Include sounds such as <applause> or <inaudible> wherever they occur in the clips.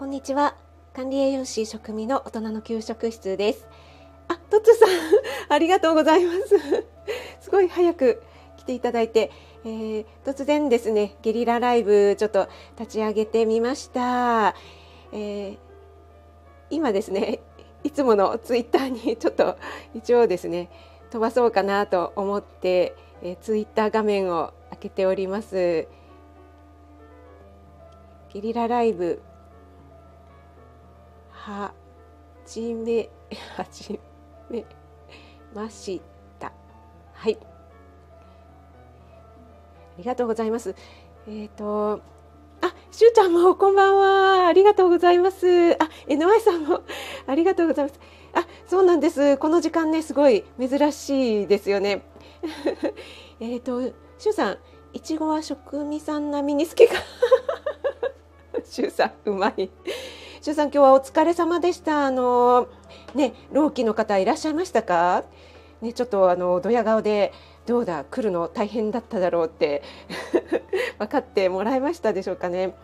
こんにちは。管理栄養士食味の大人の給食室です。あ、トツさん <laughs> ありがとうございます。<laughs> すごい早く来ていただいて、えー、突然ですねゲリラライブちょっと立ち上げてみました、えー、今ですねいつものツイッターに <laughs> ちょっと一応ですね飛ばそうかなと思って、えー、ツイッター画面を開けております。ゲリラライブはじめ <laughs> 始めましたはいありがとうございますえっ、ー、とあ、しゅうちゃんもこんばんは。ありがとうございます。あ、NY さんもありがとうございます。あ、そうなんです。この時間ね、すごい珍しいですよね。<laughs> えっと、しゅうさん、いちごは食味さん並みに好きか。<laughs> しゅうさん、うまい。しゅうさん、今日はお疲れ様でした。あの、ね、老期の方いらっしゃいましたか？ね、ちょっとあのドヤ顔でどうだ来るの大変だっただろうって <laughs> 分かってもらえましたでしょうかね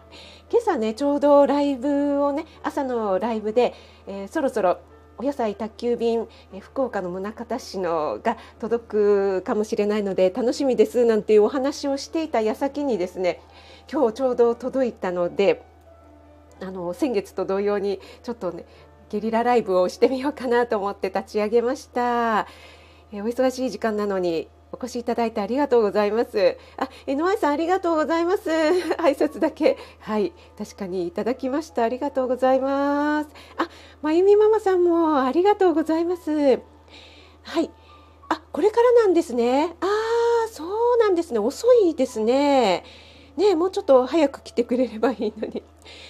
今朝ねちょうどライブをね朝のライブで、えー、そろそろお野菜宅急便、えー、福岡の宗像市のが届くかもしれないので楽しみですなんていうお話をしていた矢先にですね今日ちょうど届いたのであの先月と同様にちょっとねゲリラライブをしてみようかなと思って立ち上げました。えー、お忙しい時間なのにお越しいただいてありがとうございます。あ、NY さんありがとうございます。<laughs> 挨拶だけ。はい、確かにいただきました。ありがとうございます。あ、まゆみママさんもありがとうございます。はい。あ、これからなんですね。ああ、そうなんですね。遅いですね。ねもうちょっと早く来てくれればいいのに。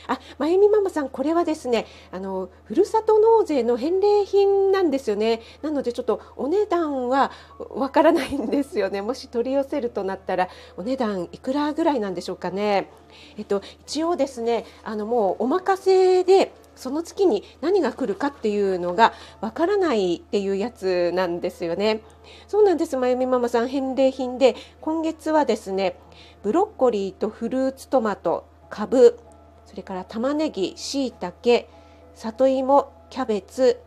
あ、まゆみママさん、これはですね、あのふるさと納税の返礼品なんですよね。なのでちょっとお値段はわからないんですよね。もし取り寄せるとなったらお値段いくらぐらいなんでしょうかね。えっと一応ですね、あのもうお任せでその月に何が来るかっていうのがわからないっていうやつなんですよね。そうなんです、まゆみママさん返礼品で今月はですね、ブロッコリーとフルーツトマト、かぶ、それから玉ねぎ、しいたけ、里芋、キャベツ、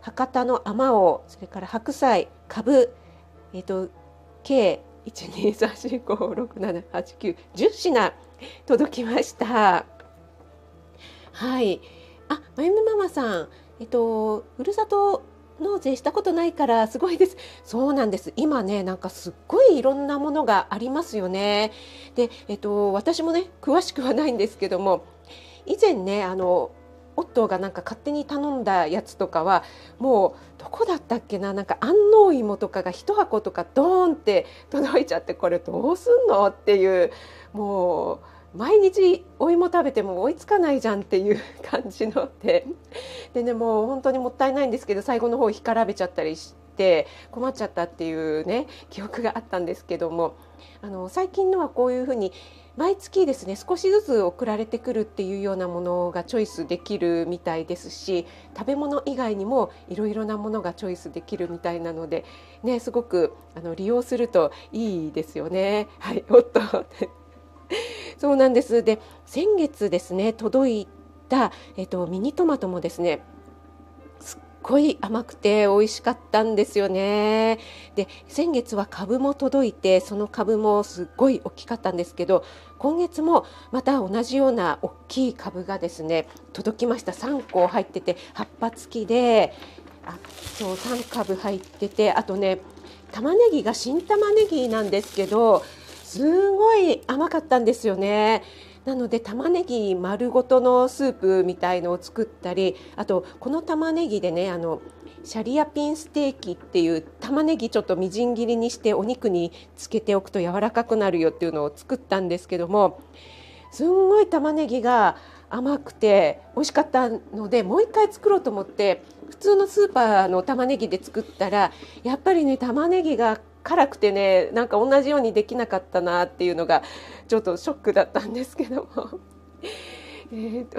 博多のあまおう、それから白菜、かぶ、えっ、ー、と計一二三四五六七八九十品届きました。はい。あ、まゆみママさん、えっとふるさと納税したことないからすごいです。そうなんです。今ね、なんかすっごいいろんなものがありますよね。で、えっと私もね詳しくはないんですけども、以前ねあの夫がなんか勝手に頼んだやつとかはもうどこだったっけななんか安納芋とかが1箱とかドーンって届いちゃってこれどうすんのっていうもう毎日お芋食べても追いつかないじゃんっていう感じので。でねもう本当にもったいないんですけど最後の方干からべちゃったりして困っちゃったっていうね <laughs> 記憶があったんですけどもあの最近のはこういうふうに毎月ですね少しずつ送られてくるっていうようなものがチョイスできるみたいですし食べ物以外にもいろいろなものがチョイスできるみたいなので、ね、すごくあの利用するといいですよね。はい、<laughs> おっと <laughs> そうなんですで先月ですね届いた、えっと、ミニトマトもですねごい甘くて美味しかったんですよね。で先月は株も届いてその株もすっごい大きかったんですけど今月もまた同じような大きい株がですね届きました3個入ってて葉っぱ付きであそう3株入っててあとね玉ねぎが新玉ねぎなんですけどすごい甘かったんですよね。なので玉ねぎ丸ごとのスープみたいのを作ったりあとこの玉ねぎでねあのシャリアピンステーキっていう玉ねぎちょっとみじん切りにしてお肉につけておくと柔らかくなるよっていうのを作ったんですけどもすんごい玉ねぎが甘くて美味しかったのでもう一回作ろうと思って普通のスーパーの玉ねぎで作ったらやっぱりね玉ねぎが辛くてねなんか同じようにできなかったなっていうのがちょっとショックだったんですけども。<laughs> えっと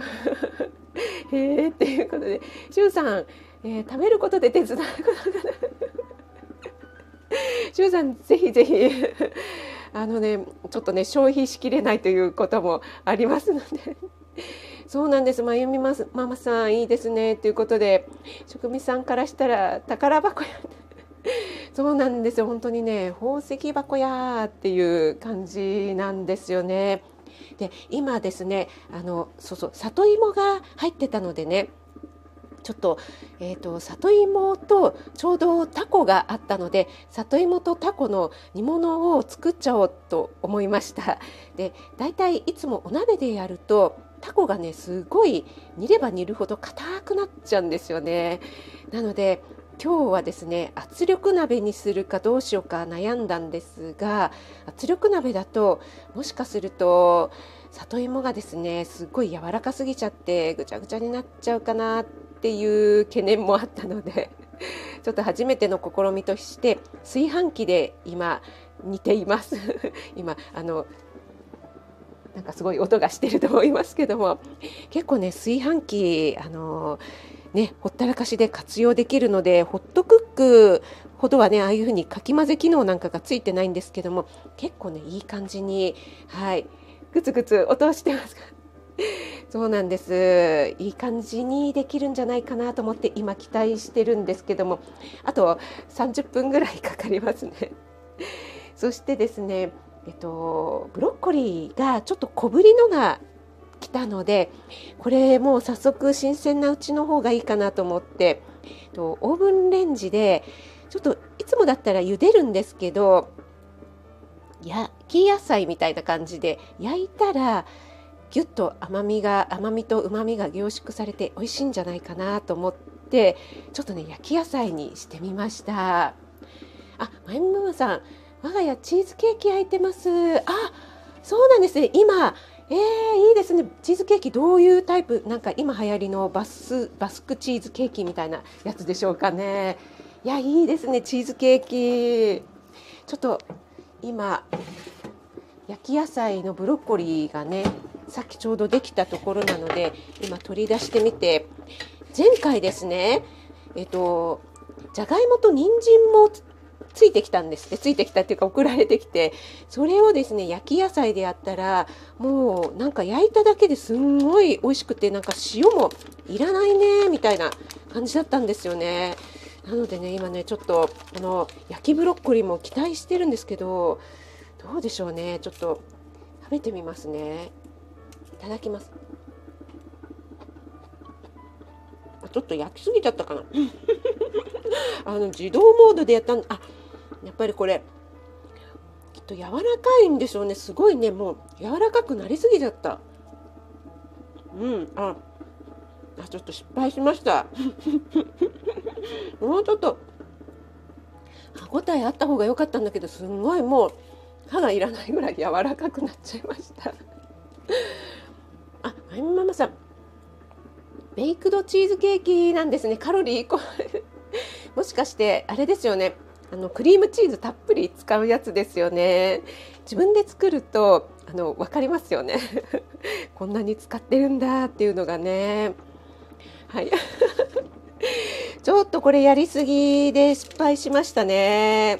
へ <laughs> えっていうことでしゅうさん、えー、食べることで手伝うことがしゅうさんぜひぜひ <laughs> あのねちょっとね消費しきれないということもありますのでそうなんです。まゆみママさんいいですねということで、職味さんからしたら宝箱や。<laughs> そうなんですよ。本当にね、宝石箱やっていう感じなんですよね。で、今ですね、あのそうそう里芋が入ってたのでね。ちょっと,、えーと、里芋とちょうどタコがあったので里芋とタコの煮物を作っちゃおうと思いましたでだいたいいつもお鍋でやるとタコがねすごい煮れば煮るほど硬くなっちゃうんですよねなので今日はですね圧力鍋にするかどうしようか悩んだんですが圧力鍋だともしかすると里芋がですねすっごい柔らかすぎちゃってぐちゃぐちゃになっちゃうかなっていう懸念もあったので <laughs> ちょっと初めての試みとして炊飯器で今煮ています。<laughs> 今あのなんかすごい音がしてると思いますけども。結構ね炊飯器あのねほったらかしで活用できるのでホットクックほどはねああいうふうにかき混ぜ機能なんかがついてないんですけども結構ねいい感じにはいグツグツ音してます。<laughs> そうなんです。いい感じにできるんじゃないかなと思って今期待してるんですけどもあと30分ぐらいかかりますね。そしてですねえっとブロッコリーがちょっと小ぶりのが来たのでこれもう早速新鮮なうちの方がいいかなと思ってとオーブンレンジでちょっといつもだったら茹でるんですけど焼き野菜みたいな感じで焼いたらぎゅっと甘みが甘みと旨みが凝縮されて美味しいんじゃないかなと思ってちょっとね焼き野菜にしてみました。あまゆみママさん我が家チーズケーキ焼いてます。あそうなんですね。今えー、いいですね。チーズケーキどういうタイプ？なんか今流行りのバスバスクチーズケーキみたいなやつでしょうかね。いやいいですね。チーズケーキ。ちょっと今焼き野菜のブロッコリーがねさっきちょうどできたところなので今取り出してみて。前回ですねえっとじゃがいもと人参もついてきたんです。ってついてきたっていうか送られてきて。それをですね焼き野菜でやったらもうなんか焼いただけですんごい美味しくてなんか塩もいらないねみたいな感じだったんですよね。なのでね今ねちょっとこの焼きブロッコリーも期待してるんですけどどうでしょうね。ちょっと食べてみますね。いただきます。ちょっと焼きすぎちゃったかな。<laughs> あの自動モードでやったんあぱりこれきっと柔らかいんでしょうね。すごいね。もう柔らかくなりすぎちゃった。うん。あ。あちょっと失敗しました。<laughs> もうちょっと。歯ごたえあった方が良かったんだけどすんごいもう歯がいらないぐらい柔らかくなっちゃいました。あ、まゆみママさん。ベイクドチーズケーキなんですね。カロリーイ <laughs> もしかしてあれですよね。あのクリームチーズたっぷり使うやつですよね。自分で作るとあの分かりますよね。<laughs> こんなに使ってるんだっていうのがね。はい。<laughs> ちょっとこれやりすぎで失敗しましたね。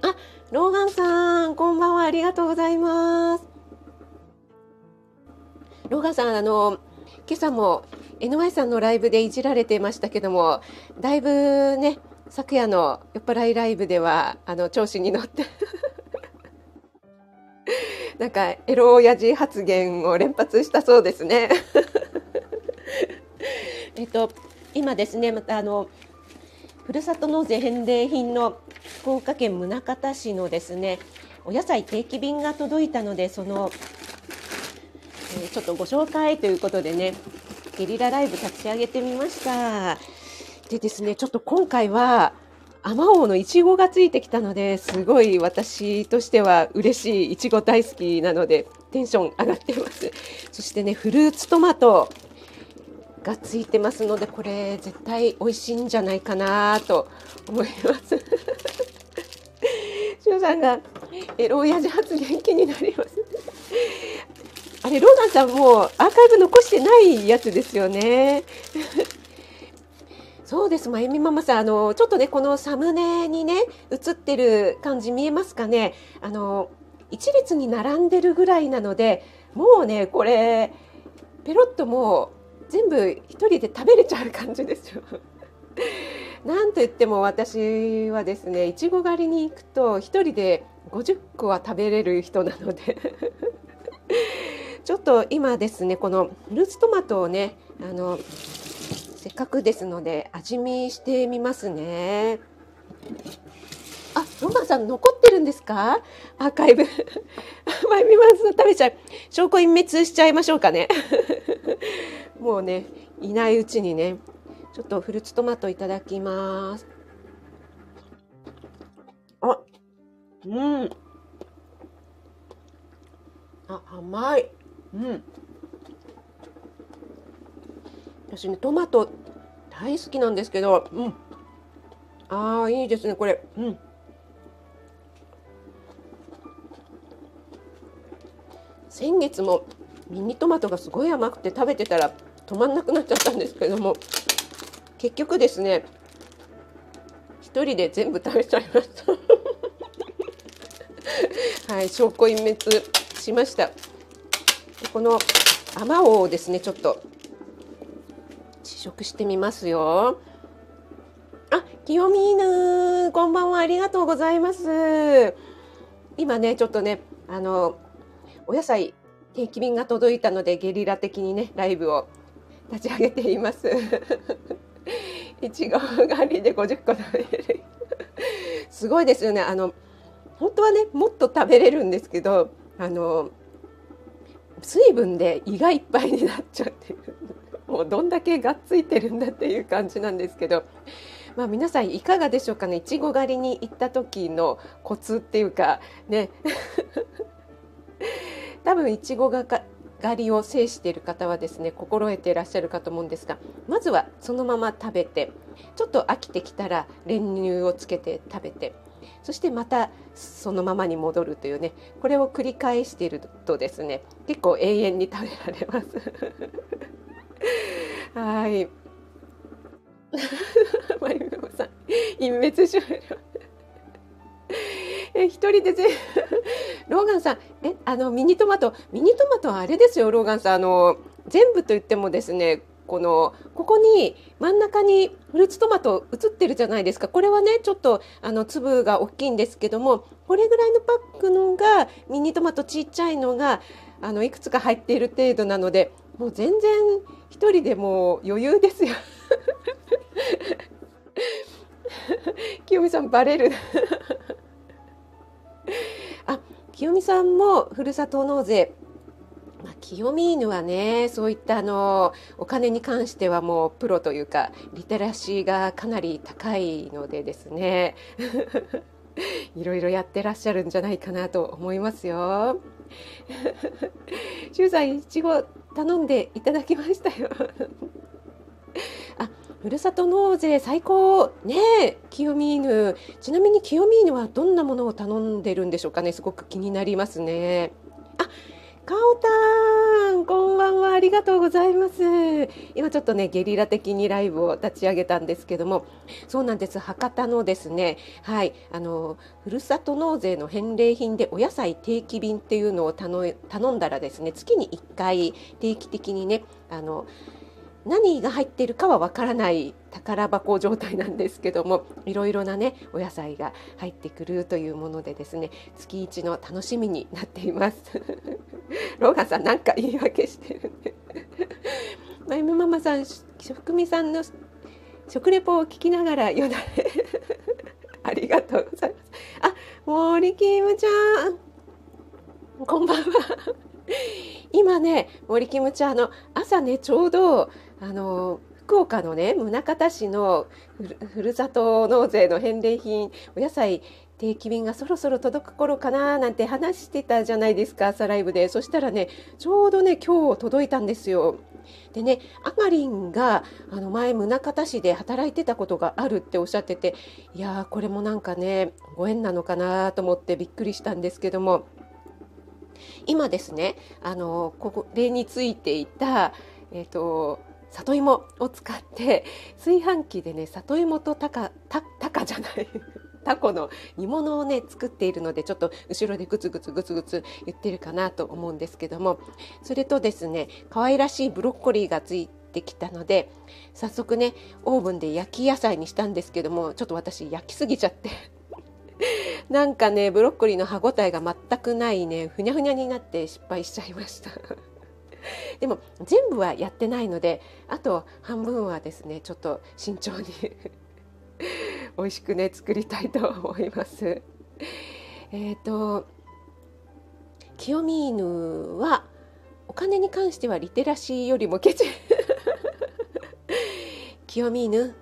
あローガンさん、こんばんは。ありがとうございます。ローガンさん、あの、今朝も NY さんのライブでいじられてましたけども、だいぶね、昨夜の酔っ払いライブでは、あの、調子に乗って <laughs> なんか、エロ親父発言を連発したそうですね。<laughs> えっと、今ですね、またあの、ふるさと納税返礼品の福岡県宗像市のですねお野菜定期便が届いたのでその、えー、ちょっとご紹介ということでねゲリラライブ立ち上げてみましたでですねちょっと今回はあまおうのいちごがついてきたのですごい私としては嬉しいいちご大好きなのでテンション上がってます。そしてねフルーツトマトがついてますのでこれ絶対美味しいんじゃないかなと思います。しさんがエロ親父発言気になります。あれローガンさんもアーカイブ残してないやつですよね。そうです、まゆみママさん、あのちょっとね、このサムネにね、映ってる感じ見えますかね？あの一列に並んでるぐらいなので、もうね、これペロッともう全部一人で食べれちゃう感じですよ。<laughs> なんといっても私はですねいちご狩りに行くと一人で50個は食べれる人なので <laughs> ちょっと今ですねこのフルーツトマトをねあのせっかくですので味見してみますね。あ、ロマンさん残ってるんですか？アーカイブ。<laughs> まゆみまん食べちゃう。証拠隠滅しちゃいましょうかね。<laughs> もうね、いないうちにね、ちょっとフルーツトマトいただきます。あ、うん。あ、甘い。うん。私ね、トマト大好きなんですけど、うん。ああ、いいですね、これ。うん。先月もミニトマトがすごい甘くて食べてたら止まんなくなっちゃったんですけども結局ですね一人で全部食べちゃいました <laughs> はい証拠隠滅しましたこのあまおうをですねちょっと試食してみますよあ、清美犬こんばんはありがとうございます今ねちょっとねあのお野菜定期便が届いたのでゲリラ的にねライブを立ち上げています。<laughs> いちご狩りで50個食べれる。すごいですよね。あの本当はねもっと食べれるんですけど、あの水分で胃がいっぱいになっちゃってる。もうどんだけがっついてるんだっていう感じなんですけど。<laughs> まあ、皆さんいかがでしょうかね？いちご狩りに行った時のコツっていうかね。<laughs> 多分いちごが狩りを制している方はですね心得ていらっしゃるかと思うんですがまずはそのまま食べてちょっと飽きてきたら練乳をつけて食べてそしてまたそのままに戻るというねこれを繰り返しているとですね結構永遠に食べられます。<laughs> はい。<laughs> マリメモさん、隠滅終了。え一人でぜ <laughs> ローガンさんえあのミニトマトミニトマトはあれですよローガンさんあの全部と言ってもですねこのここに真ん中にフルーツトマト映ってるじゃないですかこれはねちょっとあの粒が大きいんですけどもこれぐらいのパックのがミニトマトちっちゃいのがあのいくつか入っている程度なのでもう全然一人でも余裕ですよ。<laughs> 清美さんバレる。<laughs> あ清美さんもふるさと納税。まあ、清美犬はねそういったあのお金に関してはもうプロというかリテラシーがかなり高いのでですね。<laughs> いろいろやってらっしゃるんじゃないかなと思いますよ。シュウさんいちご頼んでいただきましたよ。<laughs> あふるさと納税最高。ねえ清見犬。ちなみに清見犬はどんなものを頼んでるんでしょうかね。すごく気になりますね。あかおたんこんばんは。ありがとうございます。今ちょっとねゲリラ的にライブを立ち上げたんですけどもそうなんです。博多のですねはいあのふるさと納税の返礼品でお野菜定期便っていうのを頼んだらですね月に1回定期的にねあの何が入っているかはわからない宝箱状態なんですけどもいろいろなねお野菜が入ってくるというものでですね月一の楽しみになっています。ローガンさんなんか言い訳してる <laughs> んでまゆみママさんふみさんの食レポを聞きながらよだれありがとうございます。あ森キムちゃん。こんばんは。今ね森キムちゃんの朝ねちょうどあの福岡のね宗像市のふるさと納税の返礼品お野菜定期便がそろそろ届く頃かななんて話してたじゃないですか朝ライブで。そしたらねちょうどね今日届いたんですよ。でねあがりんがあの前宗像市で働いてたことがあるっておっしゃってていやーこれもなんかねご縁なのかなと思ってびっくりしたんですけども。今ですねあのこれについていたえっ、ー、と里芋を使って炊飯器でね里芋とたかたたかじゃない。タコの煮物をね作っているのでちょっと後ろでグツグツグツグツ言ってるかなと思うんですけどもそれとですね可愛らしいブロッコリーがついてきたので早速ねオーブンで焼き野菜にしたんですけどもちょっと私焼きすぎちゃって。<laughs> なんかねブロッコリーの歯ごたえが全くないねふにゃふにゃになって失敗しちゃいました。<laughs> でも全部はやってないのであと半分はですねちょっと慎重に美味しくね作りたいと思います。<laughs> えっ、ー、と清見犬はお金に関してはリテラシーよりもケチ。<laughs> 清見犬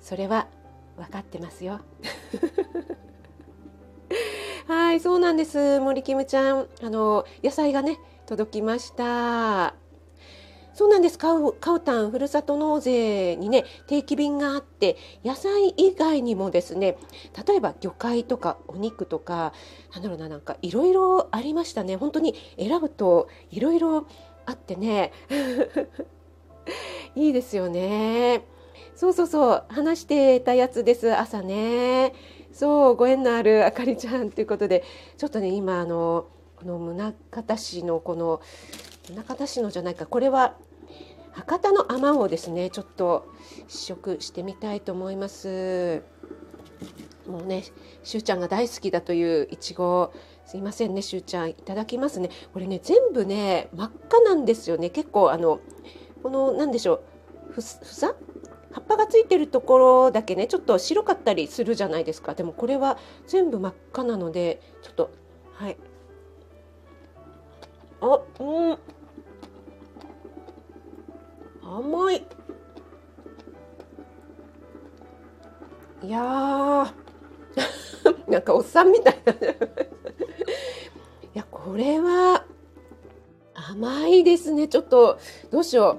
それは分かってますよ。<laughs> はいそうなんです。森キムちゃんあの野菜がね届きました。そうなんです。カウカウタンふるさと納税にね定期便があって野菜以外にもですね例えば魚介とかお肉とかなんだろうななんかいろいろありましたね。本当に選ぶといろいろあってね。<laughs> いいですよね。そうそうそう。話してたやつです。朝ね。そうご縁のあるあかりちゃんということでちょっとね今あのこの宗像市のこの宗像市のじゃないかこれは博多のあまをですね。ちょっと試食してみたいと思います。もうねしゅうちゃんが大好きだといういちご。すいませんねしゅうちゃんいただきますね。これね全部ね真っ赤なんですよね。結構あのこの何でしょうふさ？葉っぱがついてるところだけねちょっと白かったりするじゃないですか。でもこれは全部真っ赤なのでちょっとはい。あうん。甘い。いや <laughs> なんかおっさんみたいな。いやこれは甘いですね。ちょっとどうしよ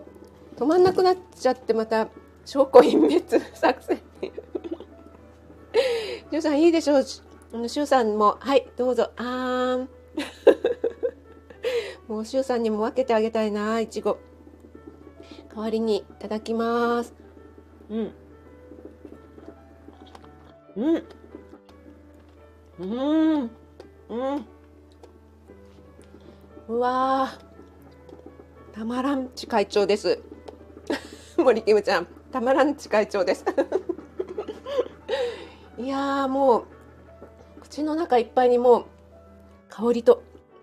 う。止まんなくなっちゃってまた証拠隠滅作戦にジュさんいいでしょう。シュウさんも。はいどうぞ。あーん。もうシュウさんにも分けてあげたいないちご。代わりにいただきます。うん。うん。うん。うん。うわたまらんち会長です。<laughs> 森キムちゃん、たまらんち会長です。<laughs> いやもう口の中いっぱいにもう香りと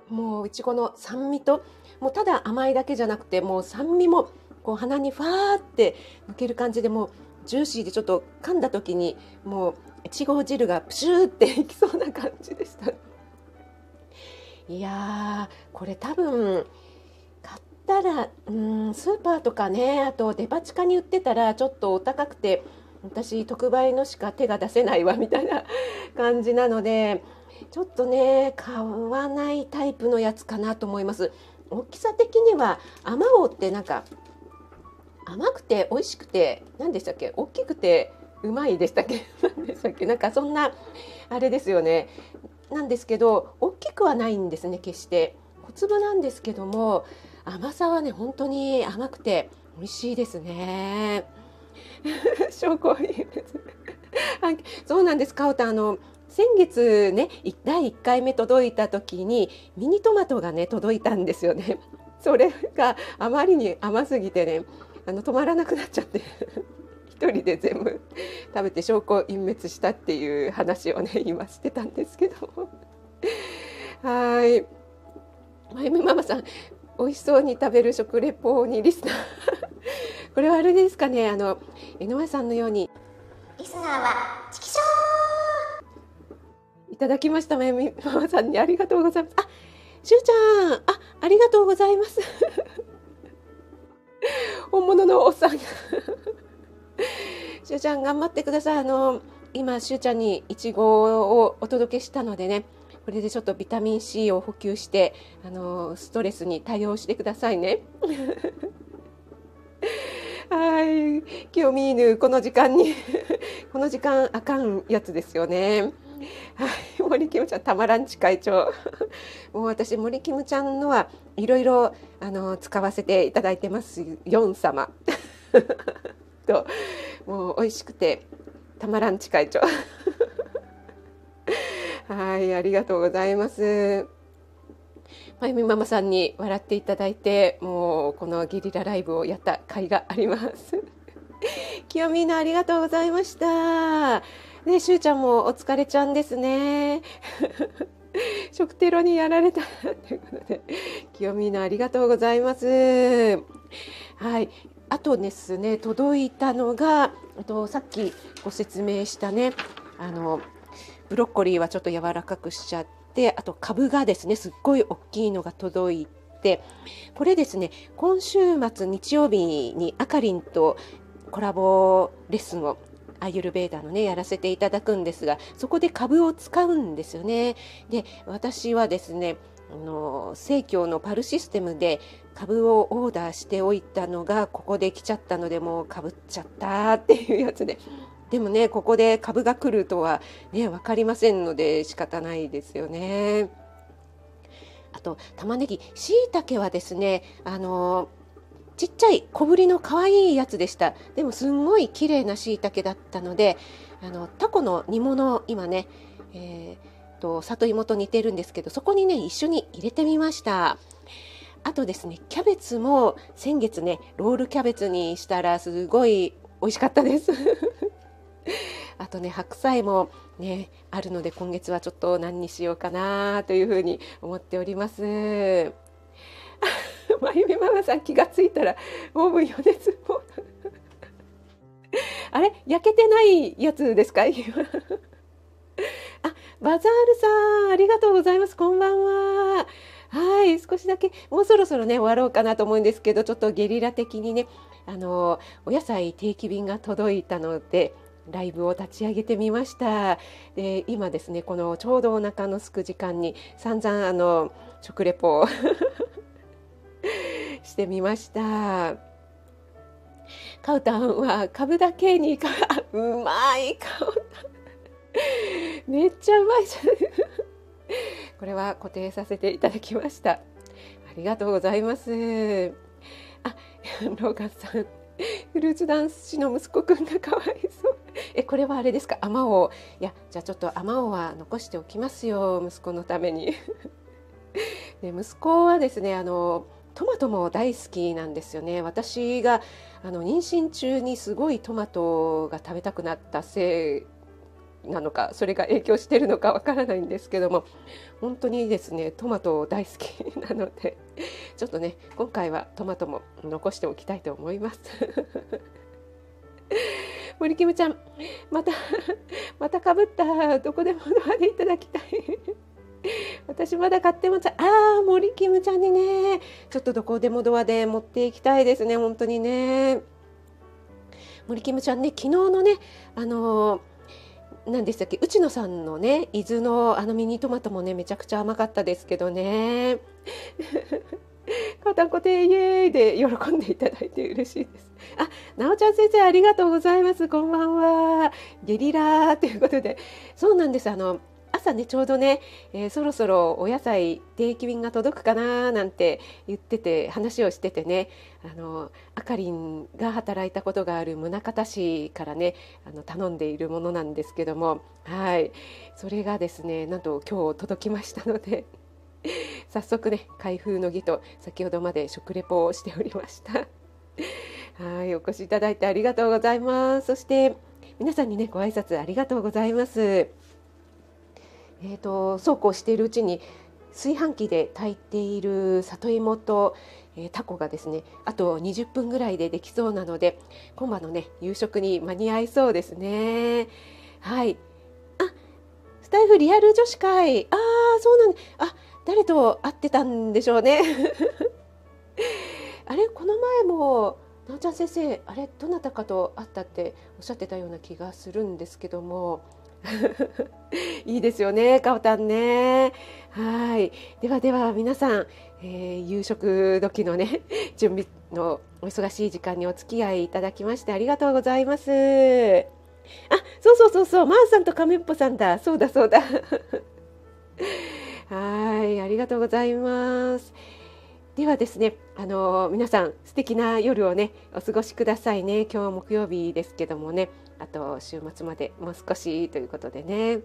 もういちごの酸味ともうただ甘いだけじゃなくてもう酸味もこう鼻にファーって抜ける感じでもうジューシーでちょっと噛んだ時にもういちご汁がプシューっていきそうな感じでした。<laughs> いやこれ多分買ったらうんスーパーとかねあとデパ地下に売ってたらちょっとお高くて私特売のしか手が出せないわみたいな感じなのでちょっとね買わないタイプのやつかなと思います。大きさ的にはあまおうってなんか甘くて美味しくて何でしたっけ？大きくてうまいでしたっけ？<laughs> 何でしたっけ？なんかそんなあれですよねなんですけど大きくはないんですね決して小粒なんですけども甘さはね本当に甘くて美味しいですね。<laughs> 証拠いいですそうなんです。カオタあの先月ね第1回目届いた時にミニトマトがね届いたんですよね。それがあまりに甘すぎてねあの止まらなくなっちゃって <laughs> 一人で全部食べて証拠隠滅したっていう話をね今してたんですけど。はい。まゆみママさん美味しそうに食べる食レポにリスナー。<laughs> これはあれですかねあの井上さんのように。リスナーはチキショー。いただきましたまゆみママさんに。ありがとうございます。あしゅうちゃん。あありがとうございます本物のおっさんが。しゅうちゃん頑張ってください。あの今しゅうちゃんにいちごをお届けしたのでね。これでちょっとビタミン C を補給してあのストレスに対応してくださいね。<laughs> はい、今日見犬この時間に。<laughs> この時間あかんやつですよね。はい、森キムちゃんたまらんち会長。<laughs> もう私森キムちゃんのはいろいろあの使わせていただいてますヨン様 <laughs> ともう美味しくてたまらんち会長。<laughs> はい、ありがとうございます。まゆみママさんに笑っていただいて、もうこのゲリラライブをやった甲斐があります。きよみーのありがとうございました。ね、しゅうちゃんもお疲れちゃんですね。<laughs> 食テロにやられたということで、きよみーのありがとうございます。はい。あとですね、届いたのが、あとさっきご説明したね、あの、ブロッコリーはちょっと柔らかくしちゃって、あと株がですね、すっごい大きいのが届いて、これですね、今週末日曜日にあかりんとコラボレッスンをアーユルベーダのねやらせていただくんですがそこで株を使うんですよね。で私はですねあの生協のパルシステムで株をオーダーしておいたのがここで来ちゃったのでもうかぶっちゃったっていうやつで。でもねここで株が来るとはね分かりませんので仕方ないですよね。あと玉ねぎしいたけはですねあのちっちゃい小ぶりの可愛いやつでした。でもすんごい綺麗なしいたけだったのであのタコの煮物を今ね、えー、と里芋と似てるんですけどそこにね一緒に入れてみました。あとですねキャベツも先月ねロールキャベツにしたらすごい美味しかったです。<laughs> あとね白菜もねあるので今月はちょっと何にしようかなというふうに思っております。<laughs> まゆみママさん気がついたらオーブン余熱も。<laughs> あれ？焼けてないやつですか？今。<laughs> あバザールさんありがとうございます。こんばんは。はい少しだけ。もうそろそろね終わろうかなと思うんですけどちょっとゲリラ的にねあのお野菜定期便が届いたのでライブを立ち上げてみました。で今ですねこのちょうどお腹のすく時間に散々あの食レポをしてみました。カウタンは株だけにかう。まいカウタンめっちゃうまい。じゃんこれは固定させていただきました。ありがとうございます。あローガンさん。フルーツダンス師の息子くんがかわいそう。えこれはあれですか？あまおいやじゃあちょっとあまおは残しておきますよ息子のために。で息子はですねあのトマトも大好きなんですよね。私があの妊娠中にすごいトマトが食べたくなったせいなのかそれが影響してるのかわからないんですけども本当にですねトマト大好きなのでちょっとね今回はトマトも残しておきたいと思います。<laughs> 森キムちゃんまたまたかぶったどこでもドアでいただきたい。私まだ買ってもちゃああ森キムちゃんにね。ちょっとどこでもドアで持っていきたいですね。本当にね。森キムちゃんね昨日のねあの何でしたっけ？内野さんのね伊豆のあのミニトマトもねめちゃくちゃ甘かったですけどね。<laughs> 片言イエーイで喜んでいただいて嬉しいです。あ、なおちゃん先生ありがとうございます。こんばんは。ゲリラーということで。そうなんです。あの朝ねちょうどね、えー、そろそろお野菜定期便が届くかななんて言ってて話をしててねあのあかりんが働いたことがある宗像市からねあの頼んでいるものなんですけどもはい。それがですねなんと今日届きましたので <laughs> 早速ね開封の儀と先ほどまで食レポをしておりました。はいお越しいただいてありがとうございます。そして皆さんにねご挨拶ありがとうございます。えーと、そうこうしているうちに炊飯器で炊いている里芋と、えー、タコがですねあと20分ぐらいでできそうなので今晩のね夕食に間に合いそうですね。はい。あスタイフリアル女子会。ああそうなんあ誰と会ってたんでしょうね。<laughs> あれこの前もなおちゃん先生あれどなたかと会ったっておっしゃってたような気がするんですけども。<laughs> いいですよね、かおたんね。はい。ではでは皆さん、えー、夕食時のね、<laughs> 準備のお忙しい時間にお付き合いいただきましてありがとうございます。あ、そうそうそうそう、まー、あ、さんと亀っぽさんだ。そうだそうだ。<laughs> はい、ありがとうございます。ではですね、あの皆さん素敵な夜をねお過ごしくださいね。今日は木曜日ですけどもね、あと週末までもう少しということでね。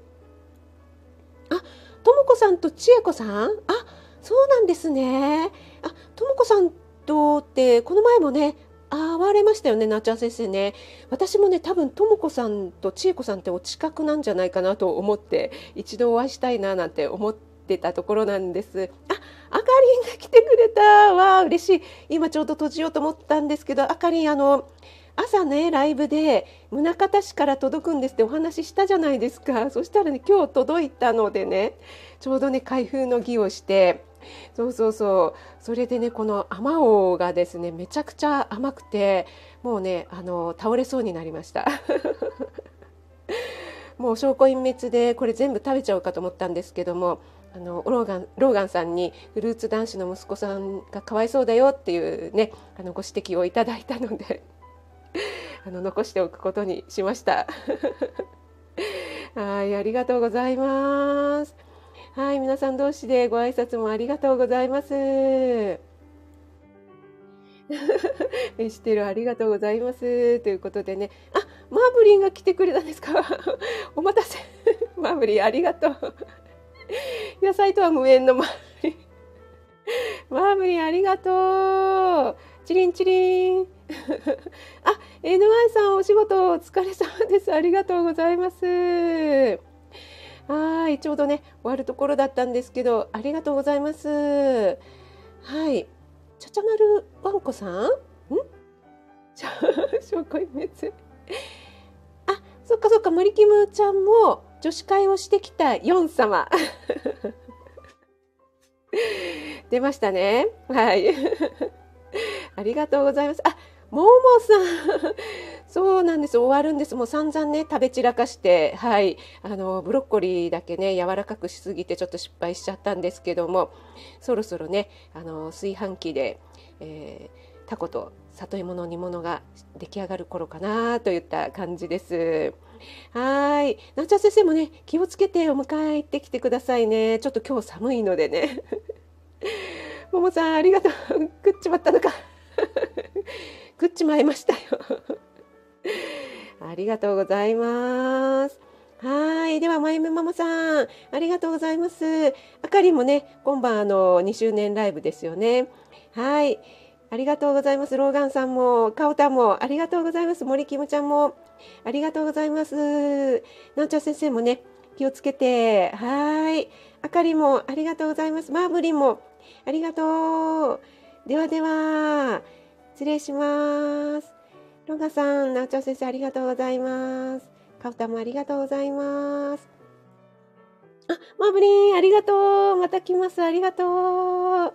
あとも、子さんと千恵子さん？あそうなんですねあとも子さんとってこの前もね会われましたよね、なっちゃん先生ね。私もね、多分とも子さんと千恵子さんってお近くなんじゃないかなと思って、一度お会いしたいななんて思ってたところなんです。あ、あかりんが来てくれたわ嬉しい。今ちょうど閉じようと思ったんですけど、あかりん、あの、朝ねライブで宗像市から届くんですってお話ししたじゃないですか。<laughs> そしたらね今日届いたのでねちょうどね開封の儀をしてそうそうそう。それでねこのあまおうがですねめちゃくちゃ甘くてもうねあの倒れそうになりました。<laughs> もう証拠隠滅でこれ全部食べちゃおうかと思ったんですけどもあのローガンローガンさんにフルーツ男子の息子さんがかわいそうだよっていうねあのご指摘をいただいたので。<laughs> あの残しておくことにしました。<laughs> はいありがとうございます。はい、皆さん同士でご挨拶もありがとうございます。<laughs> してる？ありがとうございます。ということでね、あ、マーブリンが来てくれたんですか？お待たせ。マーブリンありがとう。野菜とは無縁のマーブリン。マーブリンありがとう。チリンチリン。あ、NY さんお仕事お疲れ様です。ありがとうございます。はい、ちょうどね、終わるところだったんですけど、ありがとうございます。はい、ちゃちゃまるわんこさん？ん？証拠隠滅。あ、そっかそっか、森キムちゃんも女子会をしてきたヨン様。<laughs> 出ましたね。はい。<laughs> ありがとうございます。あ、ももさん。そうなんです。終わるんです。もう散々ね、食べ散らかして、はい。あの、ブロッコリーだけね、柔らかくしすぎてちょっと失敗しちゃったんですけども、そろそろね、あの、炊飯器で、えー、タコと里芋の煮物が出来上がる頃かなといった感じです。はい。なっちゃん先生もね、気をつけてお迎え行ってきてくださいね。ちょっと今日寒いのでね。<laughs> ももさん、ありがとう。食っちまったのか。食っちまいましたよ。<laughs> ありがとうございます。はい。では、まゆめママさん、ありがとうございます。あかりもね、今晩、あの、2周年ライブですよね。はい。ありがとうございます。ローガンさんも、かおたも、ありがとうございます。森きむちゃんも、ありがとうございます。なんちゃん先生もね、気をつけて。はい。あかりも、ありがとうございます。マーブリンも、ありがとう。ではでは、失礼します。ロガさん、ナチョ先生ありがとうございます。カウタもありがとうございます。あ、マブリン、ありがとう。また来ます。ありがとう。